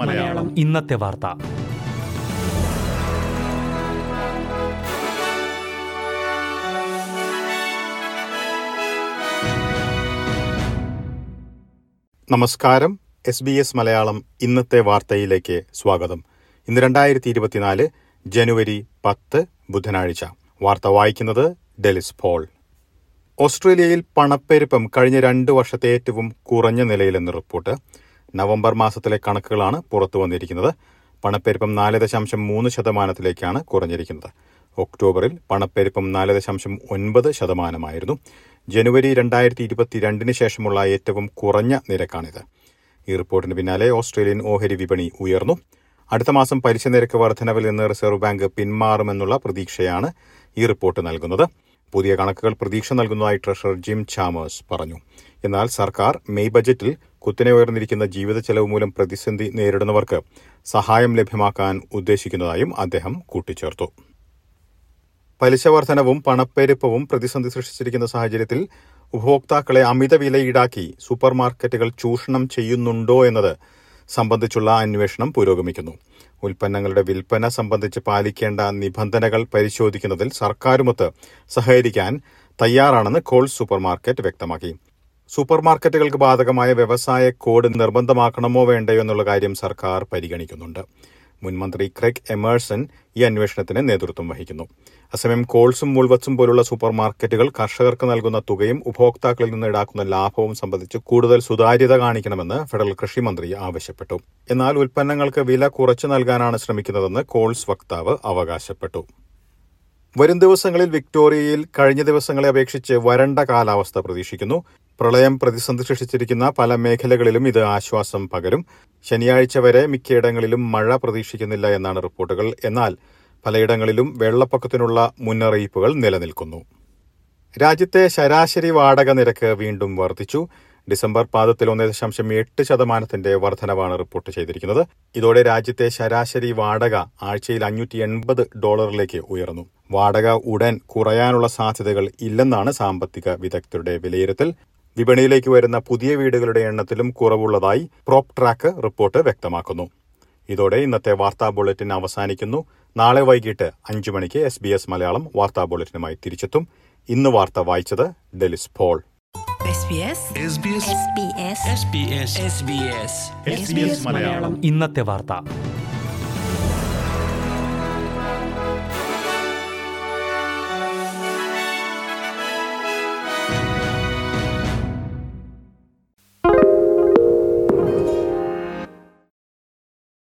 മലയാളം. ഇന്നത്തെ വാർത്ത. നമസ്കാരം. എസ് ബി എസ് മലയാളം ഇന്നത്തെ വാർത്തയിലേക്ക് സ്വാഗതം. ഇന്ന് രണ്ടായിരത്തി ഇരുപത്തിനാല് ജനുവരി പത്ത് ബുധനാഴ്ച. വാർത്ത വായിക്കുന്നത് ഡെലിസ് പോൾ. ഓസ്ട്രേലിയയിൽ പണപ്പെരുപ്പം കഴിഞ്ഞ രണ്ട് വർഷത്തെ ഏറ്റവും കുറഞ്ഞ നിലയിലെന്ന് റിപ്പോർട്ട്. നവംബർ മാസത്തിലെ കണക്കുകളാണ് പുറത്തു വന്നിരിക്കുന്നത്. പണപ്പെരുപ്പം നാല് ദശാംശം മൂന്ന് ശതമാനത്തിലേക്കാണ് കുറഞ്ഞിരിക്കുന്നത്. ഒക്ടോബറിൽ പണപ്പെരുപ്പം നാല് ദശാംശം ഒൻപത് ശതമാനമായിരുന്നു. ജനുവരി രണ്ടായിരത്തി ഇരുപത്തിരണ്ടിന് ശേഷമുള്ള ഏറ്റവും കുറഞ്ഞ നിരക്കാണിത്. ഈ റിപ്പോർട്ടിന് പിന്നാലെ ഓസ്ട്രേലിയൻ ഓഹരി വിപണി ഉയർന്നു. അടുത്ത മാസം പലിശ നിരക്ക് വർധനവിൽ നിന്ന് റിസർവ് ബാങ്ക് പിന്മാറുമെന്നുള്ള പ്രതീക്ഷയാണ് ഈ റിപ്പോർട്ട് നൽകുന്നത്. പുതിയ കണക്കുകൾ പ്രതീക്ഷ നൽകുന്നതായി ട്രഷറർ ജിം ചാമേഴ്സ് പറഞ്ഞു. എന്നാൽ സർക്കാർ മെയ് ബജറ്റിൽ കുത്തിനെ ഉയർന്നിരിക്കുന്ന ജീവിത ചെലവ് മൂലം പ്രതിസന്ധി നേരിടുന്നവർക്ക് സഹായം ലഭ്യമാക്കാൻ ഉദ്ദേശിക്കുന്നതായും അദ്ദേഹം കൂട്ടിച്ചേർത്തു. പലിശ വർധനവും പണപ്പെരുപ്പവും പ്രതിസന്ധി സൃഷ്ടിച്ചിരിക്കുന്ന സാഹചര്യത്തിൽ ഉപഭോക്താക്കളെ അമിത വില ഈടാക്കി സൂപ്പർമാർക്കറ്റുകൾ ചൂഷണം ചെയ്യുന്നുണ്ടോ എന്നത് സംബന്ധിച്ചുള്ള അന്വേഷണം പുരോഗമിക്കുന്നു. ഉൽപ്പന്നങ്ങളുടെ വിൽപ്പന സംബന്ധിച്ച് പാലിക്കേണ്ട നിബന്ധനകൾ പരിശോധിക്കുന്നതിൽ സർക്കാരുമൊത്ത് സഹകരിക്കാൻ തയ്യാറാണെന്ന് കോൾസ് സൂപ്പർമാർക്കറ്റ് വ്യക്തമാക്കി. സൂപ്പർമാർക്കറ്റുകൾക്ക് ബാധകമായ വ്യവസായ കോഡ് നിർബന്ധമാക്കണമോ വേണ്ടയോ എന്നുള്ള കാര്യം സർക്കാർ പരിഗണിക്കുന്നുണ്ട്. മുൻമന്ത്രി ക്രെഗ് എമേഴ്സൺ ഈ അന്വേഷണത്തിന് നേതൃത്വം വഹിക്കുന്നു. അസമയം കോൾസും മുൾവത്സും പോലുള്ള സൂപ്പർ മാർക്കറ്റുകൾ കർഷകർക്ക് നൽകുന്ന തുകയും ഉപഭോക്താക്കളിൽ നിന്ന് ഈടാക്കുന്ന ലാഭവും സംബന്ധിച്ച് കൂടുതൽ സുതാര്യത കാണിക്കണമെന്ന് ഫെഡറൽ കൃഷി മന്ത്രി ആവശ്യപ്പെട്ടു. എന്നാൽ ഉൽപ്പന്നങ്ങൾക്ക് വില കുറച്ചു നൽകാനാണ് ശ്രമിക്കുന്നതെന്ന് കോൾസ് വക്താവ് അവകാശപ്പെട്ടു. വരും ദിവസങ്ങളിൽ വിക്ടോറിയയിൽ കഴിഞ്ഞ ദിവസങ്ങളെ അപേക്ഷിച്ച് വരണ്ട കാലാവസ്ഥ പ്രതീക്ഷിക്കുന്നു. പ്രളയം പ്രതിസന്ധി സൃഷ്ടിച്ചിരിക്കുന്ന പല മേഖലകളിലും ഇത് ആശ്വാസം പകരും. ശനിയാഴ്ച വരെ മിക്കയിടങ്ങളിലും മഴ പ്രതീക്ഷിക്കുന്നില്ല എന്നാണ് റിപ്പോർട്ടുകൾ. എന്നാൽ പലയിടങ്ങളിലും വെള്ളപ്പൊക്കത്തിനുള്ള മുന്നറിയിപ്പുകൾ നിലനിൽക്കുന്നു. രാജ്യത്തെ ശരാശരി വാടക നിരക്ക് വീണ്ടും വർദ്ധിച്ചു. ഡിസംബർ പാദത്തിൽ ഒന്ന് ദശാംശം എട്ട് ശതമാനത്തിന്റെ വർധനവാണ് റിപ്പോർട്ട് ചെയ്തിരിക്കുന്നത്. ഇതോടെ രാജ്യത്തെ ശരാശരി വാടക ആഴ്ചയിൽ അഞ്ഞൂറ്റി എൺപത് ഡോളറിലേക്ക് ഉയർന്നു. വാടക ഉടൻ കുറയാനുള്ള സാധ്യതകൾ ഇല്ലെന്നാണ് സാമ്പത്തിക വിദഗ്ധരുടെ വിലയിരുത്തൽ. വിപണിയിലേക്ക് വരുന്ന പുതിയ വീടുകളുടെ എണ്ണത്തിലും കുറവുള്ളതായി പ്രോപ് ട്രാക്ക് റിപ്പോർട്ട് വ്യക്തമാക്കുന്നു. ഇതോടെ ഇന്നത്തെ വാർത്താ ബുള്ളറ്റിൻ അവസാനിക്കുന്നു. നാളെ വൈകിട്ട് അഞ്ചു മണിക്ക് എസ് ബി എസ് മലയാളം വാർത്താ ബുള്ളറ്റിനുമായി തിരിച്ചെത്തും. ഇന്ന് വാർത്ത വായിച്ചത് ഡെലിസ് പോൾ. SBS ഇന്നത്തെ വാർത്ത.